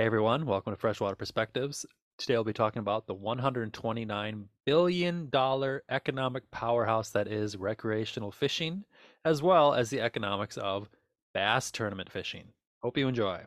Hey everyone, welcome to Freshwater Perspectives. Today we'll be talking about the $129 billion economic powerhouse that is recreational fishing, as well as the economics of bass tournament fishing. Hope you enjoy.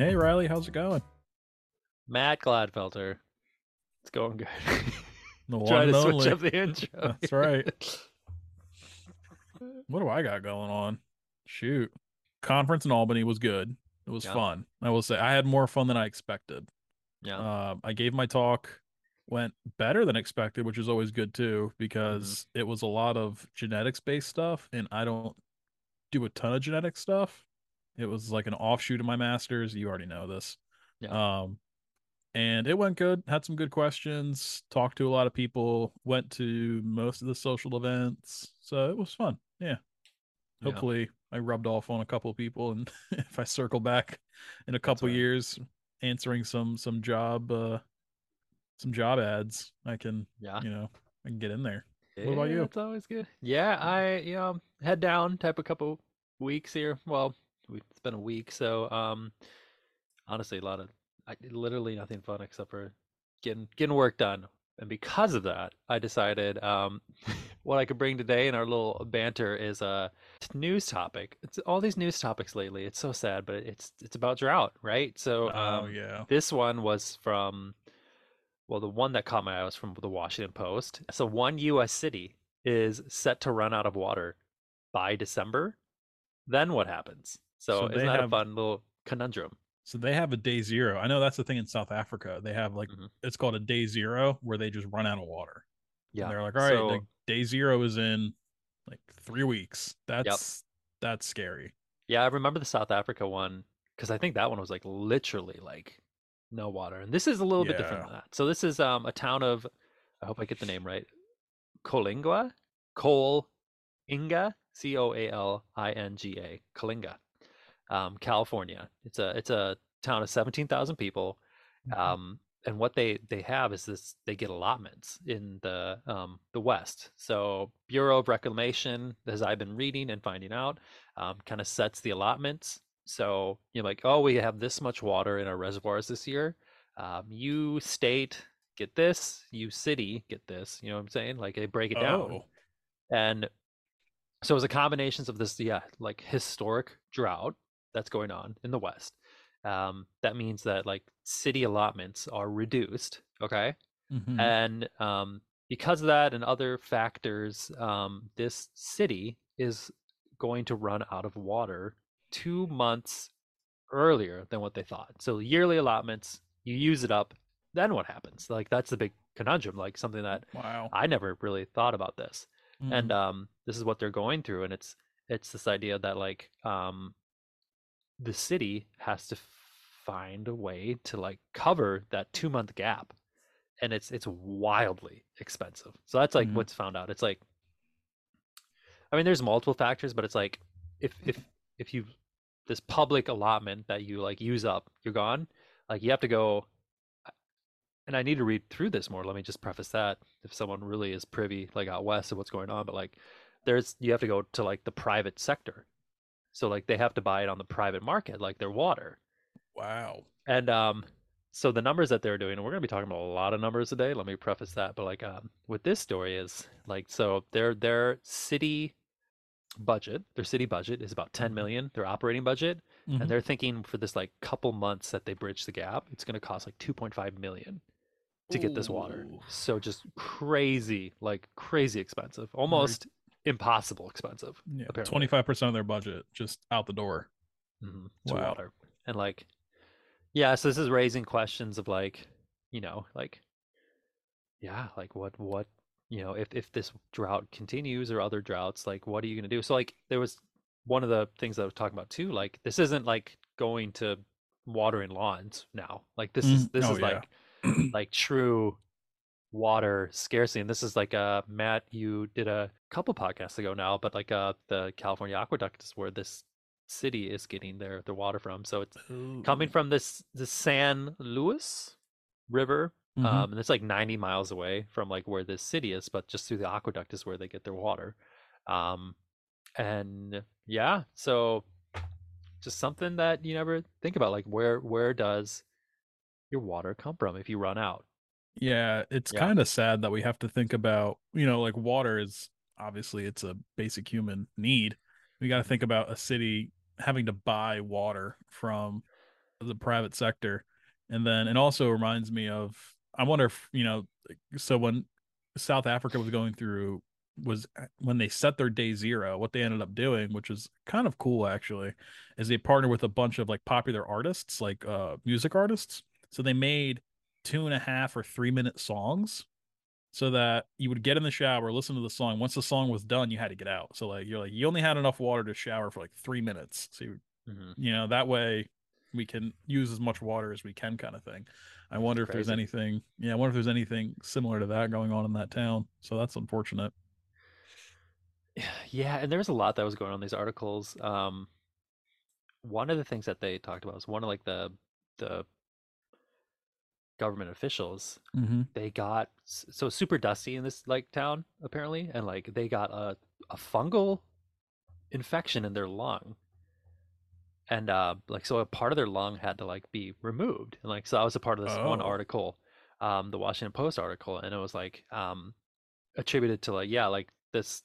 Hey Riley, how's it going? Matt Gladfelter. It's going good. The one Try to and switch only. up the intro. That's right. What do I got going on? Shoot. Conference in Albany was good. It was Yeah. fun. I will say I had more fun than I expected. yeah. Uh, I gave my talk, went better than expected, which is always good too, Mm-hmm. because it was a lot of genetics based stuff, and I don't do a ton of genetic stuff. It was like an offshoot of my master's. You already know this. Yeah. Um, and it went good. Had some good questions. Talked to a lot of people. Went to most of the social events, so it was fun. Yeah. Yeah. Hopefully, I rubbed off on a couple of people, and if I circle back in a couple right. years, answering some some job uh some job ads, I can yeah. you know I can get in there. what about you? It's always good. Yeah, I you know head down type a couple weeks here. Well, we- it's been a week, so um, honestly, a lot of I, literally nothing fun except for getting getting work done. And because of that, I decided um, what I could bring today in our little banter is a news topic. It's all these news topics lately. It's so sad, but it's it's about drought, right? So oh um, yeah. this one was from, well, the one that caught my eye was from the Washington Post. So, one U.S. city is set to run out of water by December. Then what happens? So, So isn't they that a fun little conundrum? So they have a day zero. I know that's the thing in South Africa. They have like Mhm. it's called a day zero where they just run out of water. Yeah. And they're like, all right, So, like day zero is in like three weeks. That's that's scary. yeah, I remember the South Africa one because I think that one was like literally like no water. And this is a little bit different Yeah. than that. So, this is um, a town of, I hope I get the name right, Colingwa? Cole Inga, C O A L I N G A, Kalinga, um, California. It's a it's a town of seventeen thousand people, um, and what they they have is this: they get allotments in the um, the West. So Bureau of Reclamation, as I've been reading and finding out, um, kind of sets the allotments. So you're like, oh, we have this much water in our reservoirs this year. Um, you state get this, you city get this. You know what I'm saying? Like they break it down Oh, and so it's a combinations of this yeah like historic drought that's going on in the west um, that means that like city allotments are reduced okay mhm. and um, because of that and other factors um, this city is going to run out of water two months earlier than what they thought so yearly allotments you use it up then what happens like that's the big conundrum like something that wow. i never really thought about this and Mhm. um this is what they're going through and it's it's this idea that like um the city has to find a way to like cover that two month gap and it's it's wildly expensive so that's like Mhm. what's found out it's like i mean there's multiple factors but it's like if if if you this public allotment that you like use up you're gone like you have to go and I need to read through this more. Let me just preface that if someone really is privy, like out west, of what's going on, but like there's you have to go to like the private sector, so like they have to buy it on the private market, like their water, wow. and um, so the numbers that they're doing, and we're gonna be talking about a lot of numbers today. Let me preface that, but like um, with this story is like so their their city budget, their city budget is about 10 million, their operating budget, Mhm. and they're thinking for this like couple months that they bridge the gap, it's going to cost like 2.5 million to get this water. So just crazy, like crazy expensive, almost impossible expensive Yeah, twenty five percent of their budget just out the door. mhm, Wow. water. And like, yeah, so this is raising questions of like, you know, like, yeah, like what, what, you know, if if this drought continues or other droughts, like, what are you gonna do? So like, there was one of the things that I was talking about too. Like, this isn't like going to watering lawns now. Like, this is Mm, this oh, is yeah. like like true water scarcity, and this is like uh Matt, you did a couple podcasts ago now, but like uh the California aqueduct is where this city is getting their their water from. So it's coming from this the San Luis River. Mhm. Um, and it's like 90 miles away from like where this city is, but just through the aqueduct is where they get their water. Um, and yeah, so just something that you never think about, like where where does your water come from if you run out? Yeah, it's Yeah. kind of sad that we have to think about, you know, like water is obviously it's a basic human need. We got to think about a city having to buy water from the private sector. And then it also reminds me of I wonder if, you know, so when South Africa was going through was uh, when they set their day zero, what they ended up doing, which is kind of cool actually, is they partnered with a bunch of like popular artists, like uh music artists. So they made two and a half or three minute songs so that you would get in the shower, listen to the song. Once the song was done, you had to get out. So like you're like you only had enough water to shower for like three minutes. So you, Mhm. you know that way we can use as much water as we can, kind of thing. I wonder if there's anything. Yeah, I wonder if there's anything similar to that going on in that town. So that's unfortunate. Yeah, and there's a lot that was going on in these articles. Um, one of the things that they talked about was one of like the the government officials Mm-hmm. they got so super dusty in this like town apparently and like they got a, a fungal infection in their lung and uh like so a part of their lung had to like be removed and like so that was a part of this one Oh. article um the washington post article and it was like um attributed to like yeah like this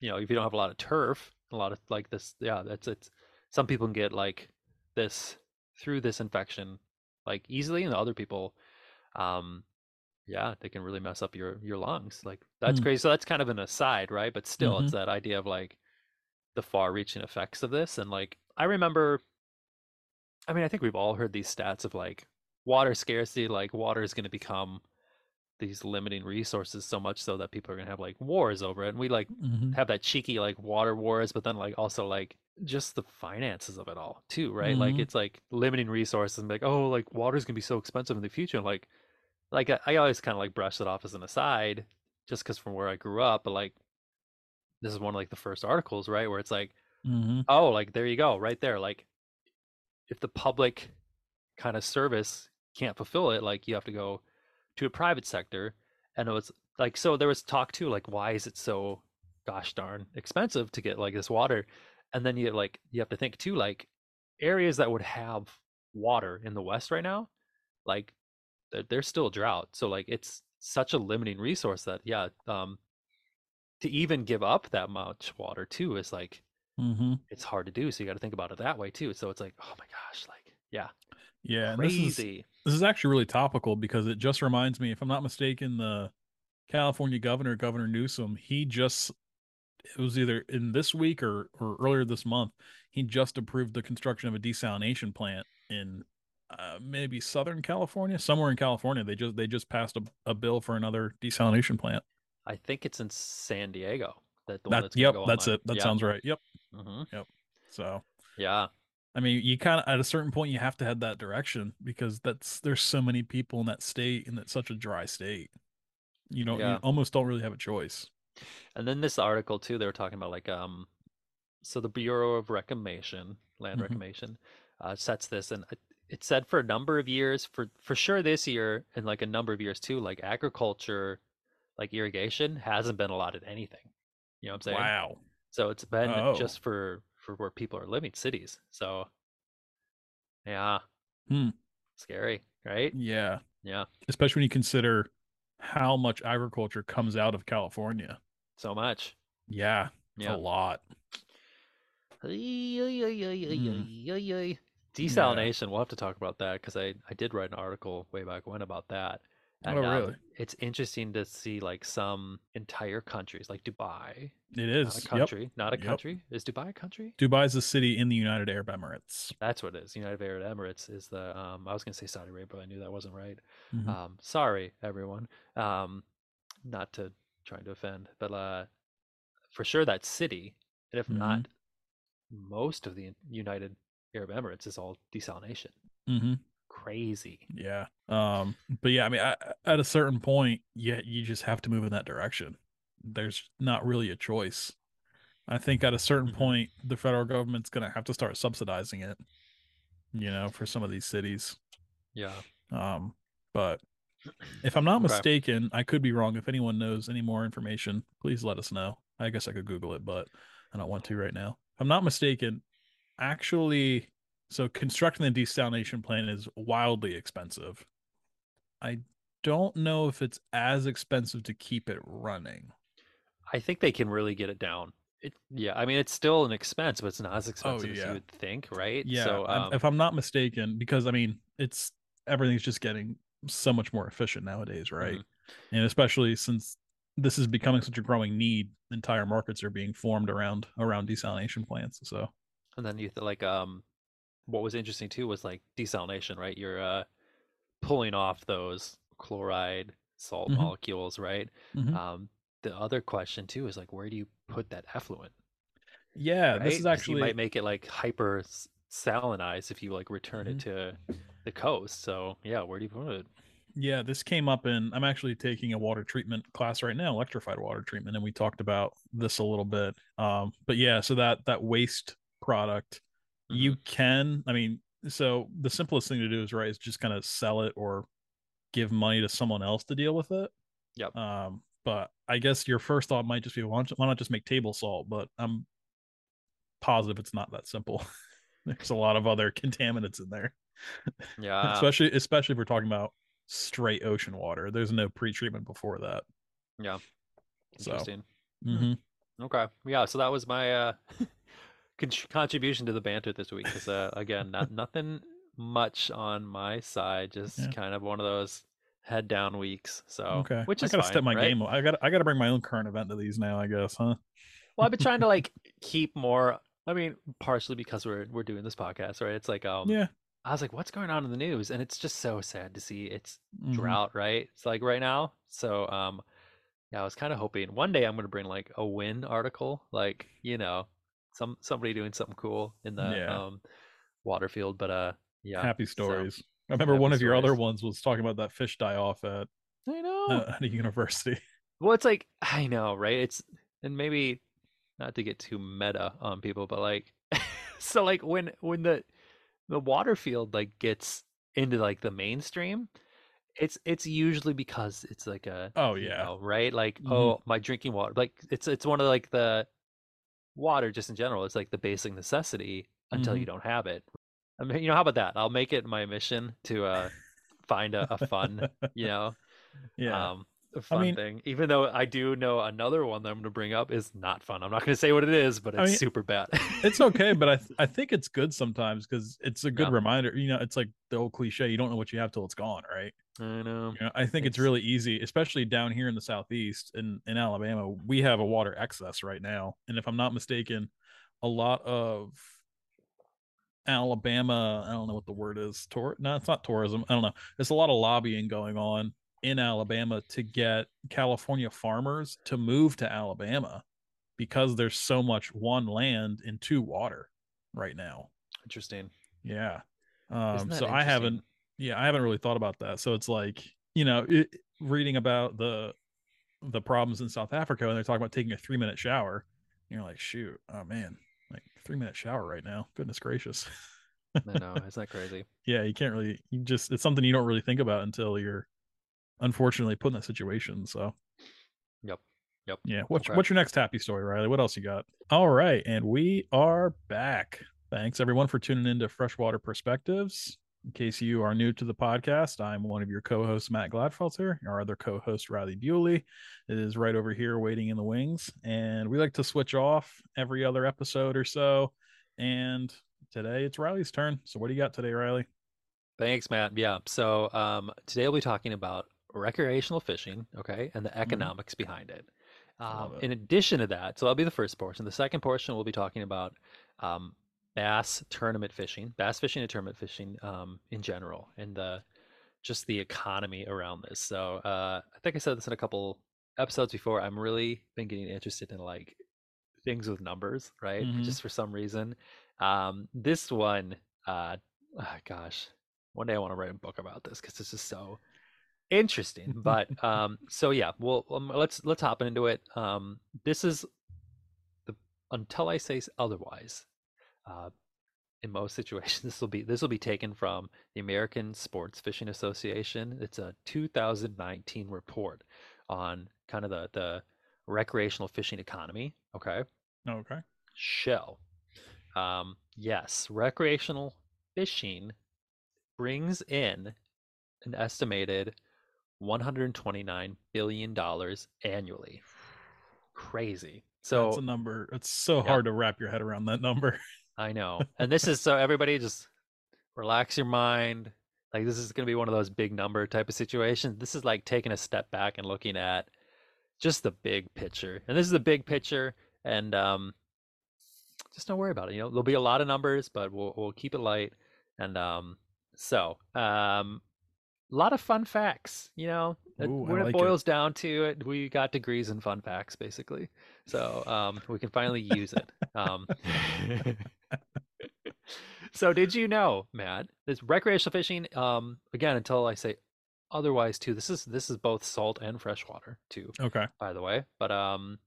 you know if you don't have a lot of turf a lot of like this yeah that's it's some people can get like this through this infection like easily and other people um yeah they can really mess up your your lungs like that's Hmm. crazy so that's kind of an aside right but still it's that idea of like the far reaching effects of this and like i remember i mean i think we've all heard these stats of like water scarcity like water is going to become these limiting resources so much so that people are going to have like wars over it and we like Mm-hmm. have that cheeky like water wars, but then like also like just the finances of it all too, right? Like Mhm. it's like limiting resources and like, oh, like water's gonna be so expensive in the future. And like, like I, I always kind of like brush it off as an aside, just because from where I grew up. But like, this is one of like the first articles, right, where it's like, Mm-hmm. oh, like there you go, right there. Like, if the public kind of service can't fulfill it, like you have to go to a private sector. And it was like, so there was talk too, like, why is it so gosh darn expensive to get like this water? And then you like, you have to think too, like, areas that would have water in the West right now, like, they're, they're still drought. So, like, it's such a limiting resource that, yeah, um, to even give up that much water too is like, Mm-hmm. it's hard to do. So you got to think about it that way too. So it's like, oh my gosh, like, yeah, Yeah, and this is crazy. this is actually really topical because it just reminds me, if I'm not mistaken, the California governor, Governor Newsom, he just it was either in this week or or earlier this month, he just approved the construction of a desalination plant in uh, maybe Southern California, somewhere in California. They just they just passed a, a bill for another desalination plant. I think it's in San Diego. That the one That that's yep, go that's it. That yeah. sounds right. Yep. hmm yep. So Yeah. I mean, you kind of at a certain point you have to head that direction because that's there's so many people in that state and it's such a dry state. You know, Yeah. you almost don't really have a choice. And then this article too, they were talking about like um, so the Bureau of Reclamation, Land Mhm. Reclamation, uh, sets this, and it- it said for a number of years, for for sure this year, and like a number of years too, like agriculture, like irrigation hasn't been allotted anything. You know what I'm saying? Wow. So it's been Oh. just for for where people are living, cities. So yeah, Hmm. scary, right? Yeah. Yeah, Especially when you consider how much agriculture comes out of California. So much. Yeah. It's Yeah. a lot. Mm. Desalination. We'll have to talk about that because I I did write an article way back when about that. Oh, And um, really? it's interesting to see like some entire countries, like Dubai, It is not a Yep. country, not a Yep. country. Is Dubai a country? Dubai is a city in the United Arab Emirates. That's what it is. United Arab Emirates is the. Um, I was gonna say Saudi Arabia, but I knew that wasn't right. Mhm. Um, sorry, everyone. Um, not to trying to offend, but uh, for sure that city, and if Mhm. not, most of the United Arab Emirates is all desalination. Mhm. crazy. Yeah. Um. But yeah, I mean, I, at a certain point, yeah, you just have to move in that direction. There's not really a choice. I think at a certain Mhm. point, the federal government's going to have to start subsidizing it. You know, for some of these cities. Yeah. Um. But if I'm not Okay. mistaken, I could be wrong. If anyone knows any more information, please let us know. I guess I could Google it, but I don't want to right now. If I'm not mistaken, actually, so constructing the desalination plant is wildly expensive. I don't know if it's as expensive to keep it running. I think they can really get it down. It, yeah, I mean it's still an expense, but it's not as expensive as Oh, yeah. you would think, right? Yeah, So um, if I'm not mistaken, because I mean, it's everything's just getting so much more efficient nowadays, right? And especially since this is becoming such a growing need, entire markets are being formed around around desalination plants. So and then you th- like um, what was interesting too was like desalination, right? You're uh, pulling off those chloride salt Mhm. molecules, right? Mhm. Um, the other question too is like, where do you put that effluent? yeah, right? this is actually you might make it like hyper salinized if you like return it to the coast. So yeah, where do you put it? Yeah, this came up in. I'm actually taking a water treatment class right now, electrified water treatment, and we talked about this a little bit. Um, but yeah, so that that waste product, Mm-hmm. you can. I mean, so the simplest thing to do is right is just kind of sell it or give money to someone else to deal with it. Yep. Um, but I guess your first thought might just be, why, not just make table salt? But I'm positive it's not that simple. There's a lot of other contaminants in there Yeah, especially especially if we're talking about straight ocean water. There's no pre-treatment before that. yeah, So, interesting. mhm. Okay. Yeah. So that was my uh, con- contribution to the banter this week. Because uh, again, not nothing much on my side. Just Yeah. kind of one of those head down weeks. So okay. which I is gotta fine, step my right? game. up. I got I got to bring my own current event to these now. I guess, huh? Well, I've been trying to like keep more. I mean, partially because we're we're doing this podcast, right? It's like um, yeah. I was like, what's going on in the news? And it's just so sad to see it's Mhm. drought, right? It's like right now. So um, yeah, I was kind of hoping one day I'm gonna bring like a win article, like you know, some somebody doing something cool in the Yeah. um water field. But uh, yeah, Happy so- stories. I remember one of your other ones was talking about that fish die off at I know. uh, at a university. Well, it's like I know, right? It's and maybe not to get too meta on people, but like so like when when the the water field like gets into like the mainstream, it's it's usually because it's like a Oh you yeah. know, right? Like Mhm. oh my drinking water, like it's it's one of like the water just in general. It's like the basic necessity until you Mm-hmm. don't have it. I mean, you know, how about that? I'll make it my mission to uh find a, a fun, you know, yeah. um fun mean- thing even though i do know another one that i'm going to bring up is not fun i'm not going to say what it is but it's I mean, super bad it's okay, but I th- I think it's good sometimes because it's a good Yeah. reminder. You know, it's like the old cliche: you don't know what you have till it's gone, right? i know You know, I think it's It's- really easy, especially down here in the southeast in in Alabama. We have a water excess right now, and if I'm not mistaken, a lot of Alabama, I don't know what the word is. Tour? No, it's not tourism. I don't know. There's a lot of lobbying going on in Alabama to get California farmers to move to Alabama because there's so much one land and two water right now. interesting Yeah. Um, so I haven't, yeah, I haven't really thought about that. So it's like, you know, it, reading about the the problems in South Africa, and they're talking about taking a three minute shower. And you're like, shoot, oh man, like three minute shower right now. Goodness gracious. i know isn't that crazy yeah, you can't really, you just, it's something you don't really think about until you're unfortunately put in that situation. So yep yep yeah, what's Okay. what's your next happy story, Riley? What else you got? All right, and we are back. Thanks everyone for tuning into Freshwater Perspectives. In case you are new to the podcast, I'm one of your co-hosts, Matt Gladfelter. Our other co-host, Riley Bewley, is right over here waiting in the wings. And we like to switch off every other episode or so. And today it's Riley's turn. So what do you got today, Riley? thanks matt yeah so um today we'll be talking about recreational fishing okay and the economics behind it um it. in addition to that so that'll be the first portion the second portion we'll be talking about um bass tournament fishing bass fishing and tournament fishing um in general and the just the economy around this. So uh, I think I said this in a couple episodes before. I'm really been getting interested in like things with numbers, right? Mhm. Just for some reason. Um, this one, uh, ah, gosh, one day I want to write a book about this because this is so interesting. But um, so yeah, well, um, let's let's hop into it. Um, this is the until I say otherwise. Uh, in most situations, this will be this will be taken from the American Sports Fishing Association. It's a 2019 report on kind of the the recreational fishing economy. Okay. Okay. Shell. Um, yes, recreational fishing brings in an estimated 129 billion dollars annually. Crazy. So that's a number. It's so Yeah. hard to wrap your head around that number. I know. And this is so everybody just relax your mind. Like this is going to be one of those big number type of situations. This is like taking a step back and looking at just the big picture. And this is the big picture and um just don't worry about it. You know, there'll be a lot of numbers, but we'll we'll keep it light. And um so, um a lot of fun facts, you know. Ooh, when it like it. boils down to it, we got degrees in fun facts basically. So, um we can finally use it. Um so did you know, Matt, this recreational fishing, um, again, until I say otherwise too, this is this is both salt and freshwater too, Okay. by the way. But um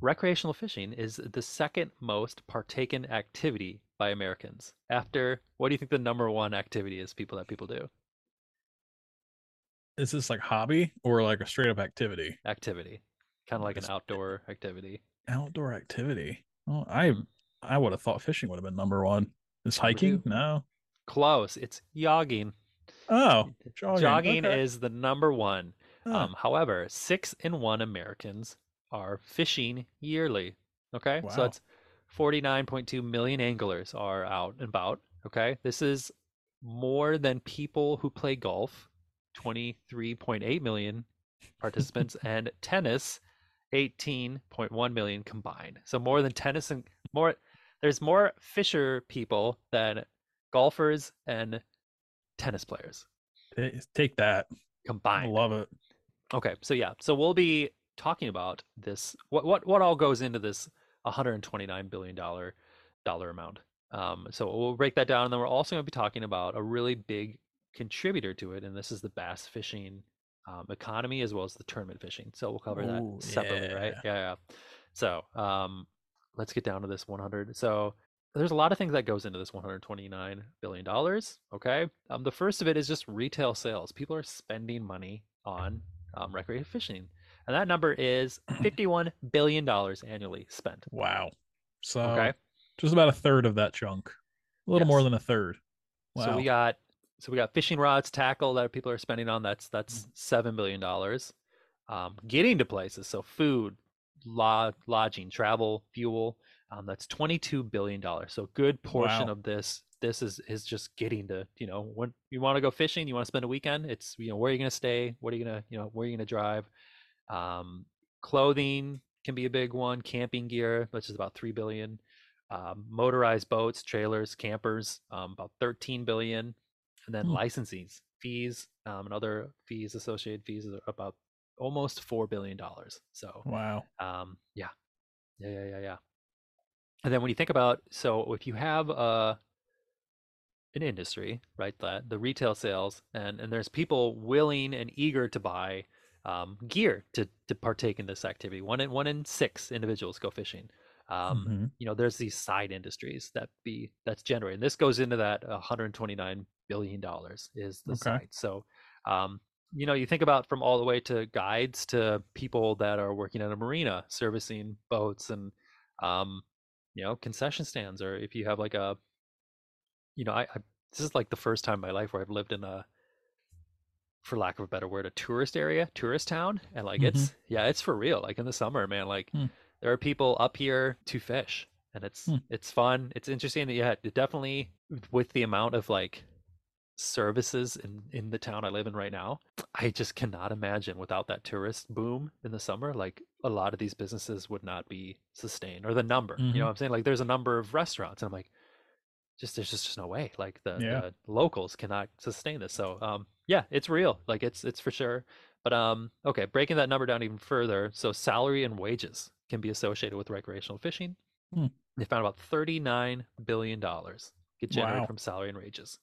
recreational fishing is the second most partaken activity by Americans. After what do you think the number one activity is people that people do? Is this like hobby or like a straight up activity? Activity. Kind of like an outdoor activity. Outdoor activity. Oh, I Mhm. I would have thought fishing would have been number one. Is hiking? No. Close. It's jogging. Oh, jogging. Jogging okay. is the number one. Huh. Um, however, six in one Americans are fishing yearly. Okay, so Wow. it's 49.2 million anglers are out and about. Okay, this is more than people who play golf, 23.8 million participants, and tennis, 18.1 million combined. So more than tennis and more. There's more fisher people than golfers and tennis players Take that. I combined. love it. Okay, so yeah, so we'll be talking about this. What what what all goes into this 129 billion dollar dollar amount? Um, so we'll break that down, and then we're also going to be talking about a really big contributor to it, and this is the bass fishing um, economy as well as the tournament fishing. So we'll cover Ooh, that separately, right? yeah. Yeah, yeah. So um, let's get down to this 100. So there's a lot of things that goes into this 129 billion dollars. Okay, um, the first of it is just retail sales. People are spending money on um, recreational fishing, and that number is 51 billion dollars annually spent. Wow. So Okay, just about a third of that chunk. A little more than a third. Wow. so we got so we got fishing rods, tackle that people are spending on. That's that's seven billion dollars. Um, getting to places, so food, lo- lodging, travel, fuel. Um, that's 22 billion dollars. So a good portion Wow. of this this is is just getting to you know when you want to go fishing, you want to spend a weekend. It's you know where are you going to stay, what are you gonna you know where are you gonna drive. Um, clothing can be a big one. Camping gear, which is about three billion. Um, motorized boats, trailers, campers, um, about 13 billion, and then Hmm. licensing fees um, and other fees, associated fees, are about almost four billion dollars. So wow. um, yeah, yeah, yeah, yeah, yeah. And then when you think about, so if you have uh, an industry, right, that the retail sales, and and there's people willing and eager to buy um, gear to to partake in this activity. One in one in six individuals go fishing. Um, Mhm. You know, there's these side industries that be that's generating. This goes into that 129 billion dollars is the Okay. side. So, um, you know, you think about from all the way to guides to people that are working at a marina servicing boats and, um, you know, concession stands, or if you have like a, you know, I, I this is like the first time in my life where I've lived in a, for lack of a better word, a tourist area, tourist town, and like it's yeah, it's for real. Like in the summer, man, like Hmm. There are people up here to fish, and it's Hmm. it's fun, it's interesting. That yeah, it definitely with the amount of like services in in the town I live in right now, I just cannot imagine without that tourist boom in the summer, like a lot of these businesses would not be sustained or the number. You Mhm. know what I'm saying? Like there's a number of restaurants and I'm like just there's just, just no way. Like the, Yeah. the locals cannot sustain this. So um yeah, it's real. Like it's it's for sure. But um okay, breaking that number down even further, so salary and wages can be associated with recreational fishing. Hmm. They found about 39 billion dollars get generated Wow. from salary and wages.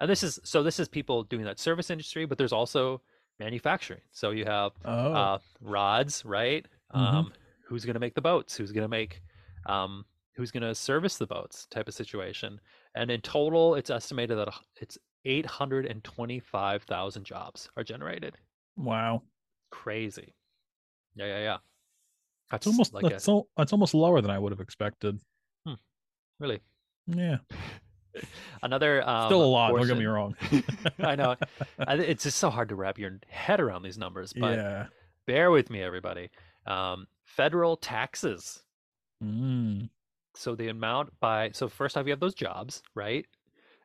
and this is so this is people doing that service industry, but there's also manufacturing. So you have Oh, uh, rods, right? Mhm. Um, who's going to make the boats? Who's going to make, um, who's going to service the boats? Type of situation. And in total, it's estimated that it's 825,000 jobs are generated. Wow. Crazy. Yeah, yeah, yeah. That's It's almost like a, it's, al- it's almost lower than I would have expected. really Yeah, another um, still a lot. Don't get me wrong. I know. It's just so hard to wrap your head around these numbers, but yeah. bear with me, everybody. Um, federal taxes. Mm. so the amount by so first off you have those jobs right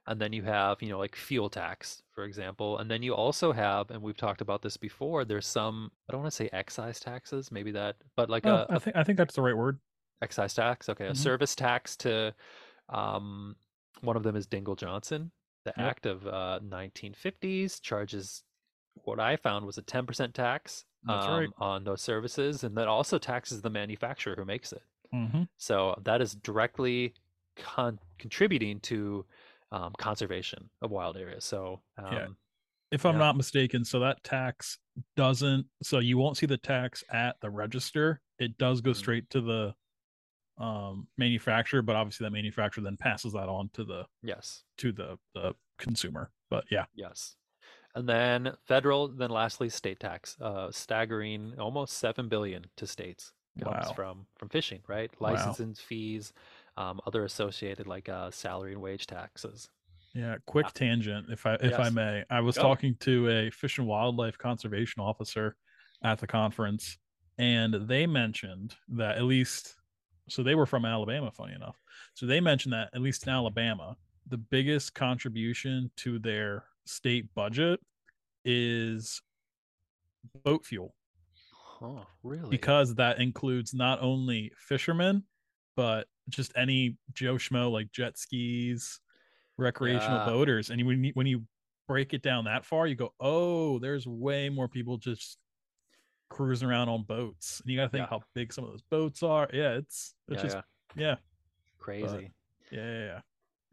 and then you have you know like fuel tax for example and then you also have and we've talked about this before there's some i don't want to say excise taxes maybe that but like Oh, a, I a think I think that's the right word. excise tax okay a Mhm. service tax to um one of them is Dingell-Johnson the Yep. act of uh 1950s charges what i found was a 10% tax That's right. um, on those services and that also taxes the manufacturer who makes it hmm so that is directly con- contributing to um, conservation of wild areas. So um, Yeah. If I'm Yeah. not mistaken, so that tax doesn't. So you won't see the tax at the register. It does go Mhm. straight to the um manufacturer, but obviously that manufacturer then passes that on to the yes, to the the consumer. But yeah, yes. And then federal, then lastly state tax, uh, staggering almost seven billion to states comes Wow. from from fishing, right? Wow. Fees, um, other associated like uh, salary and wage taxes. Yeah, quick Ah. tangent, if I if I may. I was Go. talking to a fish and wildlife conservation officer at the conference, and they mentioned that at least so they were from Alabama, funny enough. So they mentioned that at least in Alabama, the biggest contribution to their state budget is boat fuel Oh, really? because that includes not only fishermen but just any Joe Schmo like jet skis, recreational Yeah. boaters. And when you, when you break it down that far, you go, oh, there's way more people just cruising around on boats. And you got to think Yeah. how big some of those boats are. Yeah, it's it's yeah, just yeah, crazy. yeah, yeah,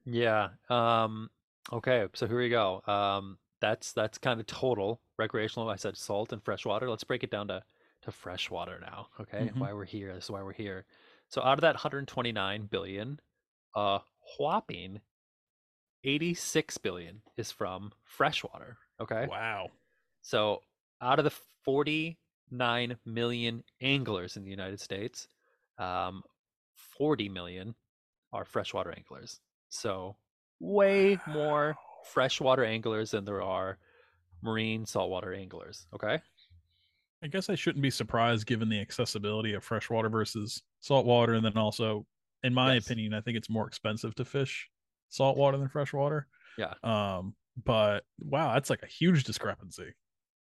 yeah. Yeah. Um, okay, so here we go. Um, that's that's kind of total recreational. I said salt and freshwater. Let's break it down to to freshwater now. Okay, Mhm. why we're here. This is why we're here. So out of that 129 billion, a whopping 86 billion is from freshwater. Okay. Wow. So out of the 49 million anglers in the United States, um, 40 million are freshwater anglers. So way more freshwater anglers than there are marine saltwater anglers. Okay. I guess I shouldn't be surprised given the accessibility of freshwater versus saltwater, and then also, in my Yes. opinion, I think it's more expensive to fish saltwater than freshwater. Yeah. Um, but wow, that's like a huge discrepancy.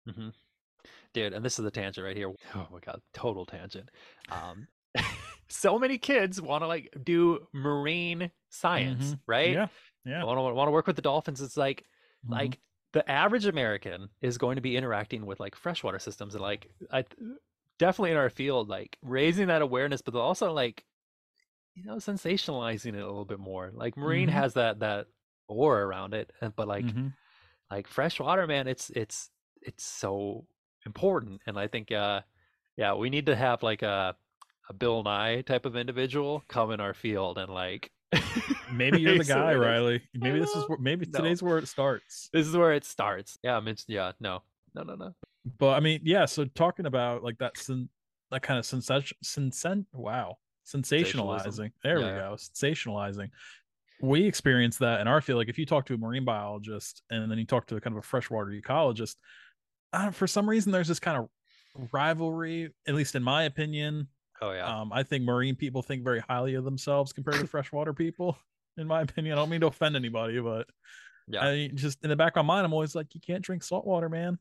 hmm Dude, and this is the tangent right here. Oh my god, total tangent. Um, so many kids want to like do marine science, Mhm. right? Yeah, yeah. Want to want to work with the dolphins. It's like Mhm. like the average American is going to be interacting with like freshwater systems and like I definitely in our field like raising that awareness, but also like you know sensationalizing it a little bit more. Like marine Mhm. has that that aura around it, but like Mhm. like freshwater, man, it's it's it's so important, and I think uh yeah we need to have like a a Bill Nye type of individual come in our field and like maybe you're the guy. Riley. Maybe this is where maybe No. today's where it starts. This is where it starts. Yeah, I mean, yeah, no, no, no, no. But I mean, yeah. So talking about like that, sen- that kind of sensation, sensen- wow, sensationalizing. There we Yeah, yeah. go, sensationalizing. We experience that in our field. Like if you talk to a marine biologist and then you talk to a kind of a freshwater ecologist, uh, for some reason there's this kind of rivalry. At least in my opinion, Oh yeah, um, I think marine people think very highly of themselves compared to freshwater people. In my opinion, I don't mean to offend anybody, but yeah. I just in the back of my mind, I'm always like, you can't drink salt water, man.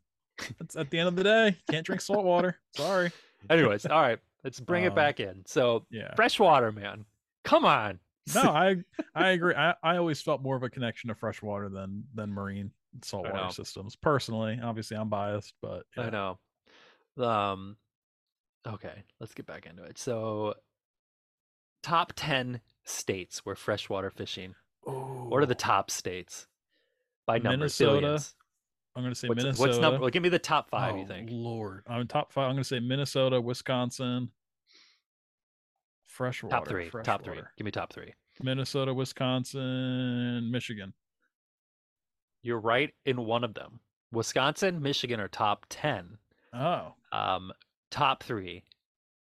It's at the end of the day, you can't drink salt water. Sorry. Anyways, all right, let's bring it Um, back in. So Yeah. freshwater, man, come on. No, I I agree. I, I always felt more of a connection to freshwater than than marine saltwater systems. Personally, obviously, I'm biased, but I know. Um, okay, let's get back into it. So, top ten states where freshwater fishing. What are the top states? by numbers, Minnesota, billions. I'm going to say What's, Minnesota. what's number? Well, give me the top five. oh, you think? Lord, I'm top five. I'm going to say Minnesota, Wisconsin, freshwater. Top three. Top three. Give me top three. Minnesota, Wisconsin, Michigan. You're right in one of them. Wisconsin, Michigan are top ten. Oh, Um, top three.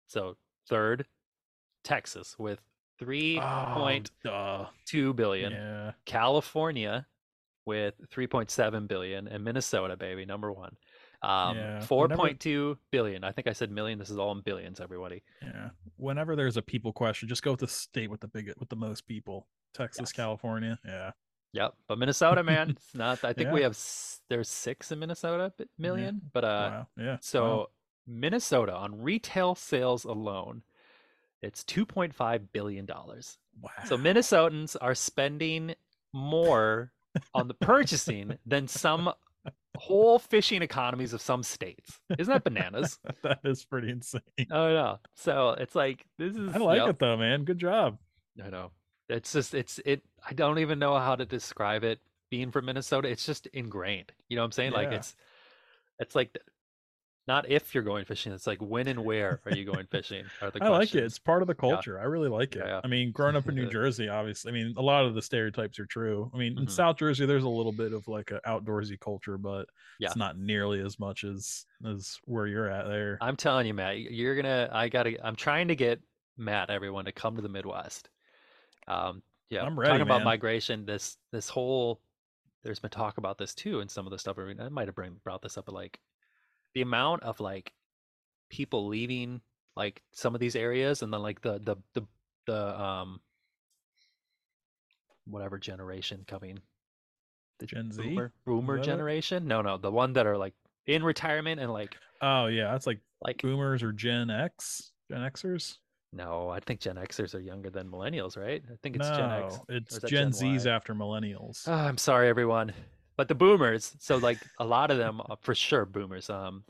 So third, Texas with three point oh, two billion. Yeah. California with 3.7 billion and Minnesota baby number 1. Um Yeah, 4.2 billion. I think I said million. This is all in billions everybody. Yeah. Whenever there's a people question, just go with the state with the big with the most people. Texas, Yes. California. Yeah. Yep. But Minnesota man, it's not I think we have there's 6 in Minnesota million, but uh wow. Yeah. so wow. Minnesota on retail sales alone it's 2.5 billion dollars. wow. So Minnesotans are spending more on the purchasing than some whole fishing economies of some states. Isn't that bananas? that is pretty insane. Oh no. So it's like this is I like yep, it though, man. Good job. I know. It's just it's it I don't even know how to describe it being from Minnesota. It's just ingrained. You know what I'm saying? Like it's it's like not if you're going fishing, it's like when and where are you going fishing? Are the I like it. It's part of the culture. I really like it. Yeah, yeah. I mean, growing up in New Jersey, obviously, I mean, a lot of the stereotypes are true. I mean, in Mhm. South Jersey, there's a little bit of like an outdoorsy culture, but Yeah. it's not nearly as much as as where you're at there. I'm telling you, Matt, you're gonna. I gotta. I'm trying to get Matt, everyone, to come to the Midwest. Um, yeah, I'm ready, talking about man. migration. This this whole. There's been talk about this too, and some of the stuff. I mean, I might have bring, brought this up, but like the amount of like people leaving like some of these areas, and then like the the the the um whatever generation coming. The Gen Z? boomer, boomer it? generation? No, no, the one that are like in retirement and like Oh yeah, that's like like boomers or Gen X, Gen Xers. No, I think Gen Xers are younger than millennials, right? I think it's no, Gen X. it's Gen, Gen Z's after millennials. Ah, I'm sorry, everyone, but the boomers. So like a lot of them, uh, for sure, boomers. Um,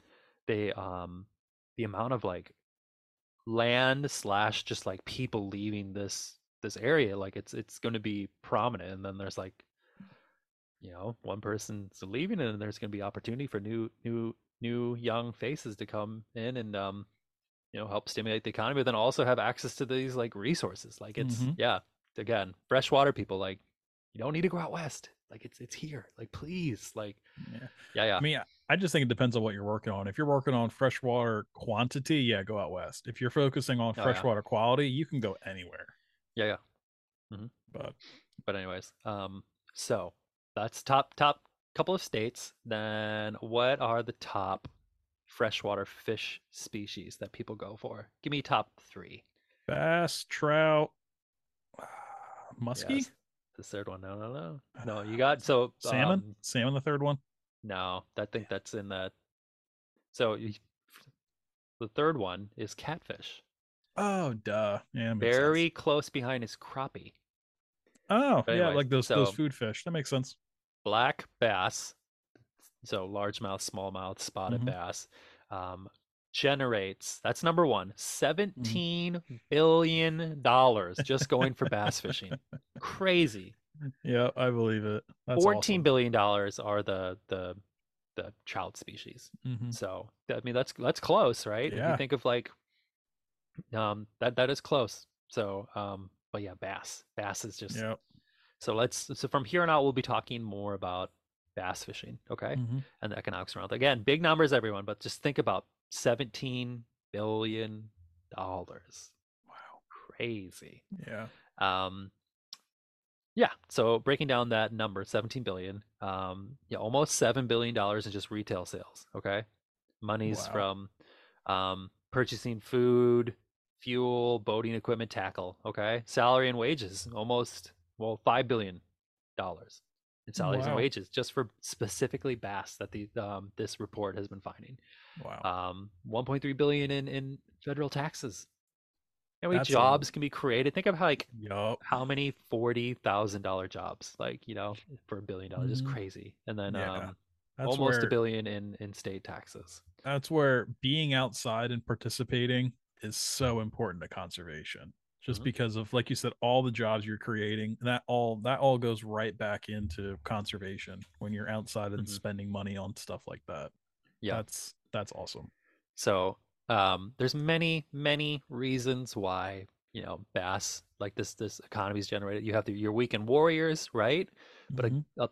they um, the amount of like land slash just like people leaving this this area, like it's it's going to be prominent. And then there's like, you know, one person's leaving, and there's going to be opportunity for new new new young faces to come in and um, you know, help stimulate the economy, but then also have access to these like resources. Like it's Mhm. yeah, again, freshwater people like you don't need to go out west. Like it's it's here. Like please, like yeah. yeah, yeah. I mean, I just think it depends on what you're working on. If you're working on freshwater quantity, yeah, go out west. If you're focusing on Oh, yeah. freshwater quality, you can go anywhere. yeah, yeah. But But anyways, um, so that's top top couple of states. Then what are the top freshwater fish species that people go for? Give me top three. bass, trout, muskie, Yes. The third one. No, no, no. No, you got so salmon, um, salmon. The third one. No, I think that's in that. So you, the third one is catfish. Oh, duh. Yeah, makes sense. Very close behind is crappie. Oh, yeah, like those those food fish. That makes sense. Black bass, so largemouth, smallmouth, spotted Mhm. bass, um, generates. That's number one. Mm-hmm. Seventeen billion dollars just going for bass fishing. Crazy. Yeah, I believe it. That's Fourteen billion dollars are the the the trout species. hmm So I mean that's that's close, right? If Yeah. you think of like um that that is close. So um but yeah, bass. Bass is just Yep. so let's so from here on out we'll be talking more about bass fishing, okay? Mhm. And the economics around. Again, big numbers everyone, but just think about 17 billion dollars. Wow. Crazy. Yeah. Um, yeah. So breaking down that number, 17 billion, um, yeah, almost seven billion dollars in just retail sales. Okay, money's Wow. from um, purchasing food, fuel, boating equipment, tackle. Okay, salary and wages, almost well five billion dollars in salaries and wages just for specifically bass that the um, this report has been finding. Wow. Um, 1.3 billion in in federal taxes. How many That's a- jobs can be created? Think of how like yup. how many forty thousand dollar jobs, like you know, for a billion dollars is Mhm. crazy, and then Yeah, um, That's almost where, a billion in in state taxes. That's where being outside and participating is so important to conservation. Just Mhm. because of like you said, all the jobs you're creating. That all that all goes right back into conservation when you're outside and Mhm. spending money on stuff like that. Yeah. That's that's awesome. So um, there's many, many reasons why you know bass like this this economy is generated. You have the, your weekend warriors, right? But a, Mhm. a,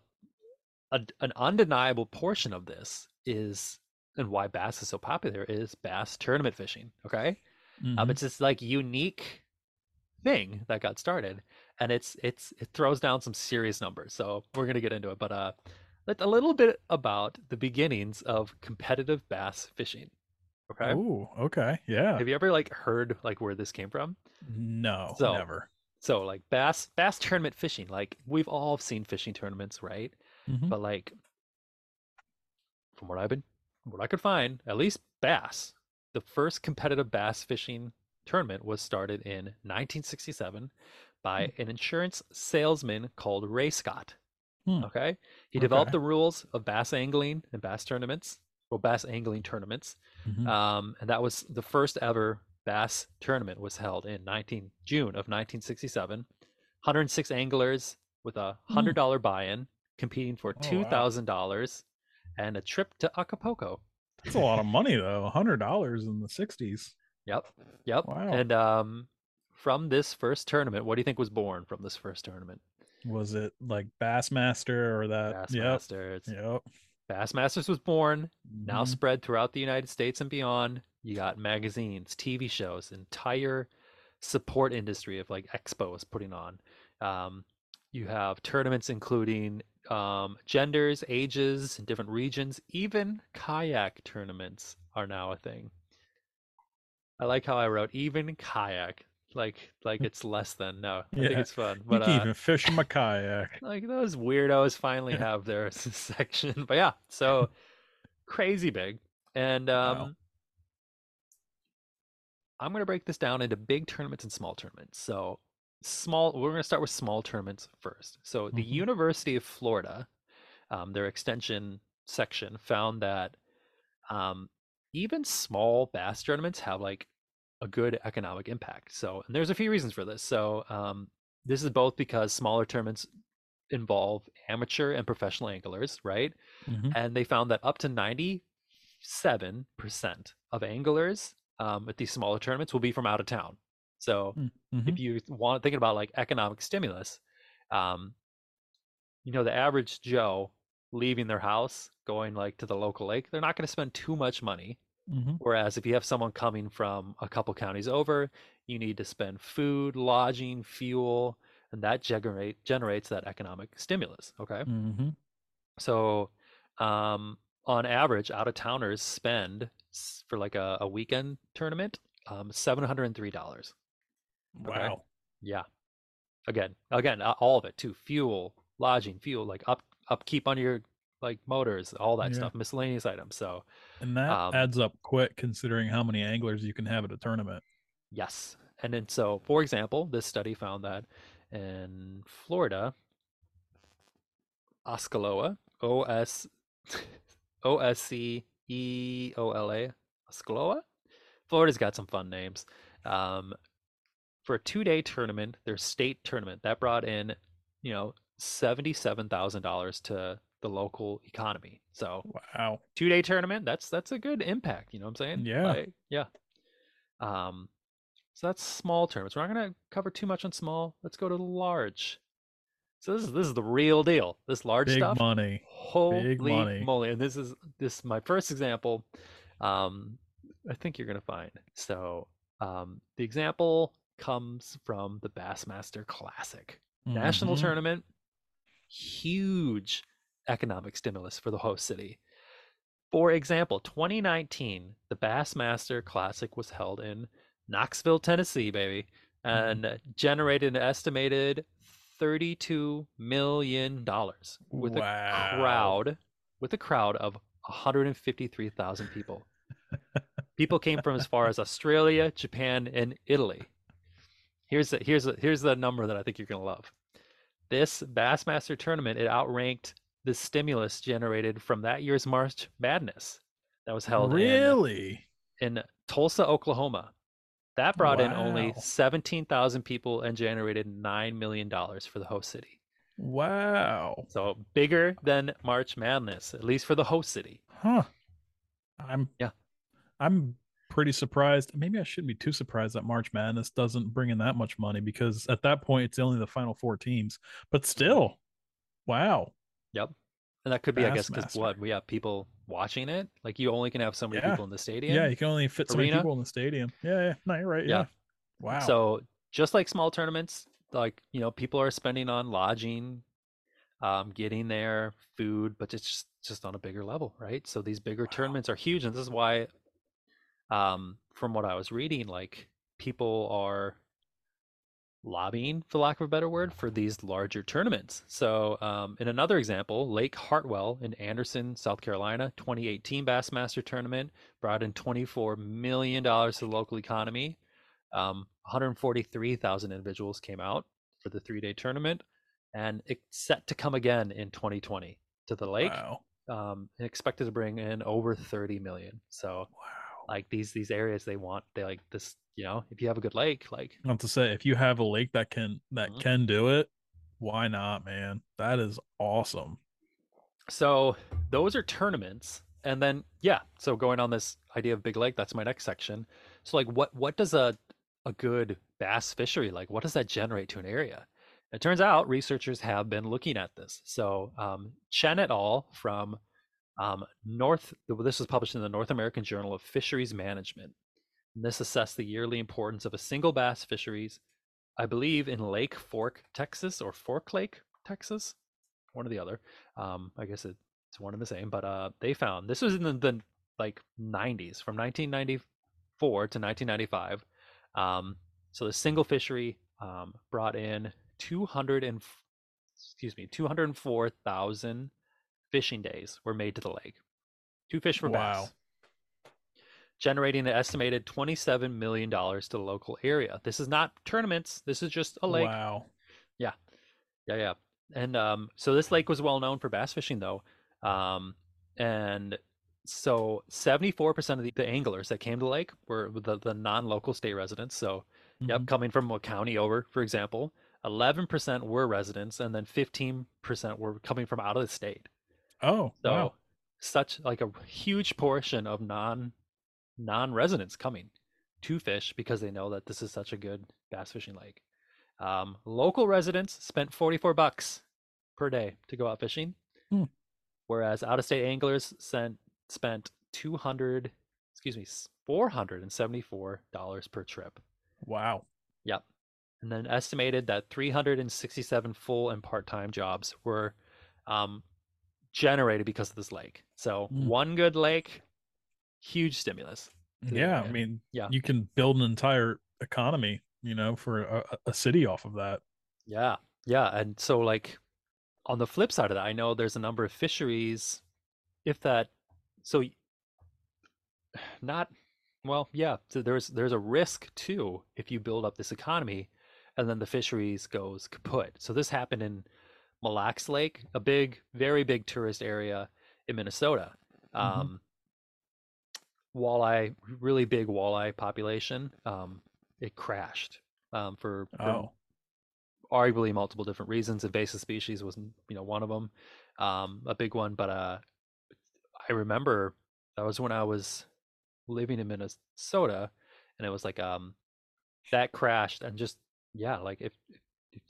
a an undeniable portion of this is and why bass is so popular is bass tournament fishing. Okay, um, Mhm. it's this like unique thing that got started, and it's it's it throws down some serious numbers. So we're gonna get into it, but uh, a little bit about the beginnings of competitive bass fishing. Okay. Oh, okay. Yeah. Have you ever like heard like where this came from? No, So- never. So like bass bass tournament fishing, like we've all seen fishing tournaments, right? Mhm. But like from what I've been what I could find, at least bass, the first competitive bass fishing tournament was started in 1967 by Hmm. an insurance salesman called Ray Scott. Hmm. Okay? He developed the rules of bass angling and bass tournaments, well bass angling tournaments Mhm. um, and that was the first ever bass tournament was held in 19 June of 1967. 106 anglers with a Hmm. hundred dollar buy-in, competing for Oh, wow. two thousand dollars and a trip to Acapulco. That's a lot of money though. A hundred dollars in the sixties. Yep, yep. Wow. And um, from this first tournament, what do you think was born from this first tournament? Was it like Bassmaster or that? Yep. Bassmasters. Yep. Bassmasters was born. Now Mhm. spread throughout the United States and beyond. You got magazines, TV shows, entire support industry of like expos putting on. Um, you have tournaments including um, genders, ages, and different regions. Even kayak tournaments are now a thing. I like how I wrote even kayak, like like it's less than. No, I think it's fun. You But can uh, even fish in my kayak. like those weirdos finally have their section but yeah so crazy big and um Wow. i'm going to break this down into big tournaments and small tournaments so small we're going to start with small tournaments first so the Mhm. university of florida um, their extension section found that um, even small bass tournaments have like a good economic impact so and there's a few reasons for this so um, this is both because smaller tournaments involve amateur and professional anglers, right? Mhm. And they found that up to 97% of anglers um, at these smaller tournaments will be from out of town. So Mhm. if you want thinking about like economic stimulus, um, you know, the average Joe leaving their house, going like to the local lake, they're not going to spend too much money. Mhm. Whereas if you have someone coming from a couple counties over, you need to spend food, lodging, fuel, and that generate generates that economic stimulus. Okay. Mhm. So, um, on average, out of towners spend for like a, a weekend tournament, um, seven hundred and three dollars. Okay. Wow. Yeah. Again, again, all of it too: fuel, lodging, fuel, like up upkeep on your like motors, all that Yeah. stuff, miscellaneous items. So, And that Um, adds up quick considering how many anglers you can have at a tournament. Yes. And then, so for example, this study found that in Florida, Osceola, O S O S C E O L A, Osceola. Florida's got some fun names. Um, for a two-day tournament, their state tournament that brought in, you know, seventy-seven thousand dollars to the local economy. So Wow. two-day tournament, that's that's a good impact. You know what I'm saying? Yeah. Like, yeah. Um, so that's small tournaments. We're not going to cover too much on small. Let's go to the large. So this is this is the real deal. This large Big stuff. money. Holy money. moly! And this is this my first example. Um, I think you're gonna find. So um, the example comes from the Bassmaster Classic national Mhm. tournament. Huge economic stimulus for the host city. For example, 2019, the Bassmaster Classic was held in Knoxville, Tennessee, baby, Mm-hmm. and generated an estimated $32 million with a crowd with a crowd of 153,000 people. people came from as far as Australia, Japan, and Italy. Here's the, here's the, here's the number that I think you're gonna love. This Bassmaster tournament it outranked the stimulus generated from that year's March Madness that was held Really? in Tulsa, Oklahoma. That brought in only Wow. 17,000 people and generated $9 million for the host city. Wow. So bigger than March Madness, at least for the host city. Huh. I'm Yeah. I'm pretty surprised. Maybe I shouldn't be too surprised that March Madness doesn't bring in that much money because at that point it's only the final four teams. But still, wow. Yep. And that could be, I guess, because what? We have people watching it. Like you only can have so many Yeah. people in the stadium. Yeah, you can only fit so many people in the stadium. Yeah, yeah. No, you're right. Yeah. Yeah. Wow. So just like small tournaments, like you know, people are spending on lodging, um, getting there, food, but it's just just on a bigger level, right? So these bigger Wow. tournaments are huge, and this is why, um, from what I was reading, like people are lobbying, for lack of a better word, for these larger tournaments. So, um, in another example, Lake Hartwell in Anderson, South Carolina, 2018 Bassmaster Tournament brought in 24 million dollars to the local economy. Um, 143,000 individuals came out for the three-day tournament, and it's set to come again in 2020 to the lake. wow. Um, and expected to bring in over 30 million. So, Wow. Like these these areas, they want they like this. You know, if you have a good lake, like Not to say if you have a lake that can that Mhm. can do it, why not, man? That is awesome. So those are tournaments, and then yeah. So going on this idea of big lake, that's my next section. So like, what what does a a good bass fishery like? What does that generate to an area? It turns out researchers have been looking at this. So um, Chen et al. from um, North. This was published in the North American Journal of Fisheries Management. And this assessed the yearly importance of a single bass fisheries, I believe, in Lake Fork, Texas, or Fork Lake, Texas, one or the other. Um, I guess it, it's one and the same. But uh, they found this was in the, the like 90s, from 1994 to 1995. Um, so the single fishery um, brought in 200 and excuse me 204,000 fishing days were made to the lake. Two fish for Wow. bass. Generating an estimated 27 million dollars to the local area. This is not tournaments. This is just a lake. Wow. Yeah, yeah. Yeah. And um, so this lake was well known for bass fishing, though. Um, and so 74% of the, the anglers that came to the lake were the, the non-local state residents. So, yep, Mhm. coming from a county over, for example. 11% were residents, and then 15% were coming from out of the state. Oh, So, wow. such like a huge portion of non non-residents coming to fish because they know that this is such a good bass fishing lake. Um, local residents spent 44 bucks per day to go out fishing, Hmm. whereas out-of-state anglers sent spent 200, excuse me, 474 dollars per trip. Wow. Yep. And then estimated that 367 full and part-time jobs were um, generated because of this lake. So Mm. one good lake, huge stimulus. Yeah, I mean, Yeah. you can build an entire economy, you know, for a, a- a city off of that. Yeah, yeah, and so like on the flip side of that, I know there's a number of fisheries, if that, so not, well, yeah, so there's there's a risk too if you build up this economy, and then the fisheries goes kaput. So this happened in Mille Lacs Lake, a big, very big tourist area in Minnesota. Mhm. Um, walleye, really big walleye population. Um, it crashed um, for, for Oh, arguably multiple different reasons. Invasive species was, you know, one of them, um, a big one. But uh, I remember that was when I was living in Minnesota, and it was like um, that crashed, and just yeah, like if, if,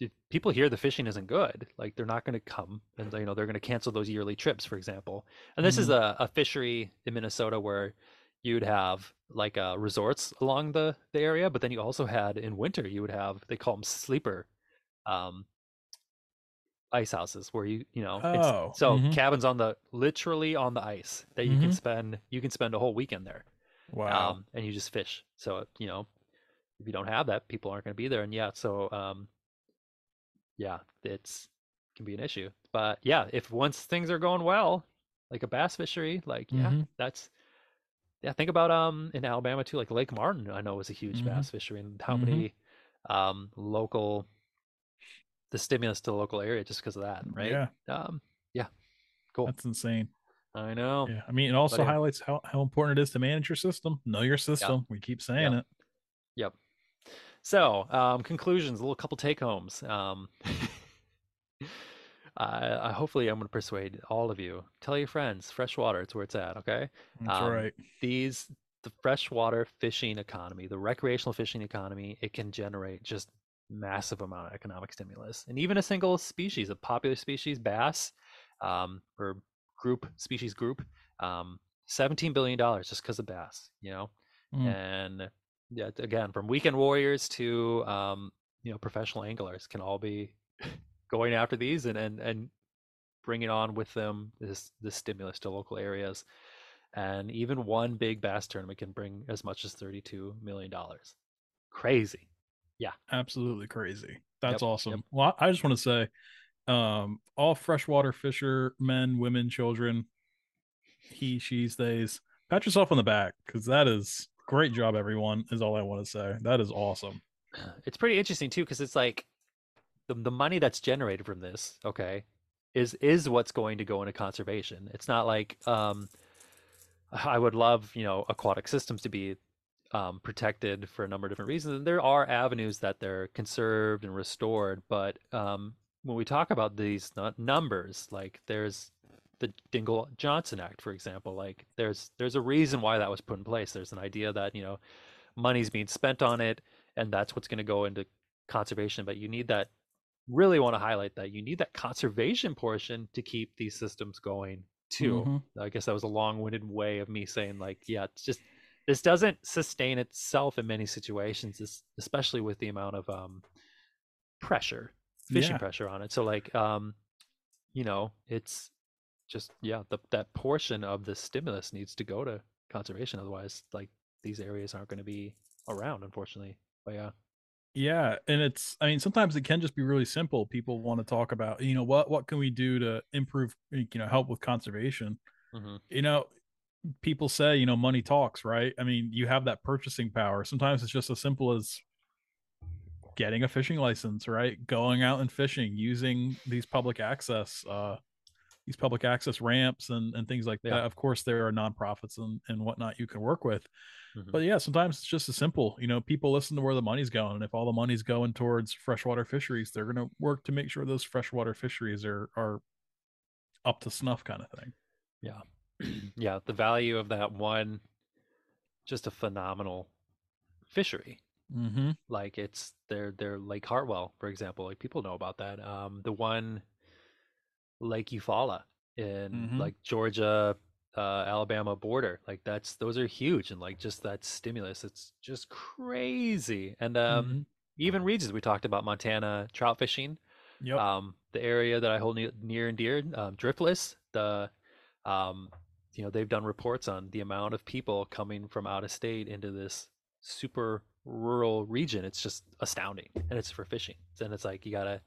if people hear the fishing isn't good, like they're not going to come, and you know they're going to cancel those yearly trips, for example. And this is a, a fishery in Minnesota where you'd have like uh, resorts along the, the area, but then you also had in winter you would have they call them sleeper um, ice houses where you you know it's, Oh, so mhm. cabins on the literally on the ice that you can Mhm. spend you can spend a whole weekend there wow. um, and you just fish so you know if you don't have that people aren't going to be there and yeah so um, yeah it's can be an issue but yeah if once things are going well like a bass fishery like yeah Mhm. that's yeah think about um in alabama too like lake martin i know was a huge Mhm. bass fishery and how Mhm. many um local the stimulus to the local area just because of that right Yeah, um yeah cool that's insane. i know Yeah, I mean, it also yeah. highlights how, how important it is to manage your system, know your system. We keep saying Yep. it. Yep. So, um, conclusions, a little couple take homes. Um, I, I hopefully I'm going to persuade all of you. Tell your friends, freshwater, it's where it's at. Okay. That's Um, right. These the freshwater fishing economy, the recreational fishing economy, it can generate just massive amount of economic stimulus. And even a single species, a popular species, bass, um, or group species group, um, seventeen billion dollars just because of bass. You know, Mm. and yeah, again, from weekend warriors to um, you know professional anglers can all be going after these and and and bringing on with them this this stimulus to local areas. And even one big bass tournament can bring as much as thirty-two million dollars. Crazy. Yeah. Absolutely crazy. That's Yep, yep. awesome. Well, I I just want to say, um, all freshwater fisher, men, women, children, he, she's, they's, pat yourself on the back because that is great job, everyone. Is all I want to say. That is awesome. It's pretty interesting too because it's like the the money that's generated from this, okay, is is what's going to go into conservation. It's not like um, I would love you know aquatic systems to be um, protected for a number of different reasons. And there are avenues that they're conserved and restored, but um, when we talk about these nu- numbers, like there's the Dingell-Johnson Act, for example, like there's there's a reason why that was put in place. There's an idea that you know money's being spent on it, and that's what's going to go into conservation. But you need that. Really want to highlight that you need that conservation portion to keep these systems going too. Mhm. I guess that was a long-winded way of me saying like, yeah, it's just this doesn't sustain itself in many situations, especially with the amount of um, pressure, fishing Yeah. pressure on it. So like, um, you know, it's just yeah, the, that portion of the stimulus needs to go to conservation. Otherwise, like these areas aren't going to be around, unfortunately. But yeah, Yeah, and it's I mean sometimes it can just be really simple. People want to talk about, you know, what what can we do to improve, you know, help with conservation. hmm You know, people say, you know, money talks, right? I mean, you have that purchasing power. Sometimes it's just as simple as getting a fishing license, right? Going out and fishing, using these public access uh these public access ramps and, and things like Yeah. that. Of course, there are nonprofits and, and whatnot you can work with. Mhm. But yeah, sometimes it's just as simple. You know, people listen to where the money's going. And if all the money's going towards freshwater fisheries, they're going to work to make sure those freshwater fisheries are are up to snuff kind of thing. yeah, yeah. the value of that one, just a phenomenal fishery. Mm-hmm. like it's they're they're Lake Hartwell, for example. Like people know about that. Um, the one Lake Eufaula in Mhm. like Georgia, uh, Alabama border. Like that's those are huge, and like just that stimulus, it's just crazy. And um, Mhm. even regions we talked about Montana trout fishing. Yep. Um, the area that I hold near, near and dear, um, Driftless. The um, you know they've done reports on the amount of people coming from out of state into this super rural region. It's just astounding, and it's for fishing. And it's like you gotta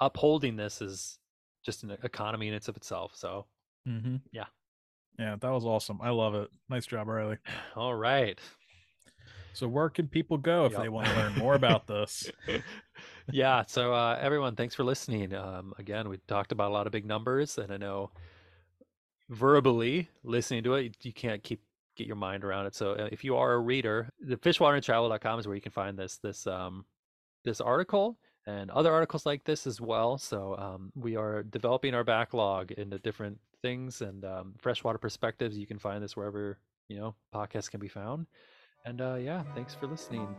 upholding this is just an economy in its of itself. So, mm-hmm. yeah. Yeah, that was awesome. I love it. Nice job, Riley. all right. So where can people go if Yep. they want to learn more about this? yeah. So, uh, everyone, thanks for listening. Um, again, we talked about a lot of big numbers, and I know verbally listening to it, you, you can't keep get your mind around it. So, uh, if you are a reader, the fishwaterandtravel.com is where you can find this this um, this article and other articles like this as well. So, um, we are developing our backlog into different things and um, freshwater perspectives. You can find this wherever you know podcasts can be found. And uh, yeah, thanks for listening.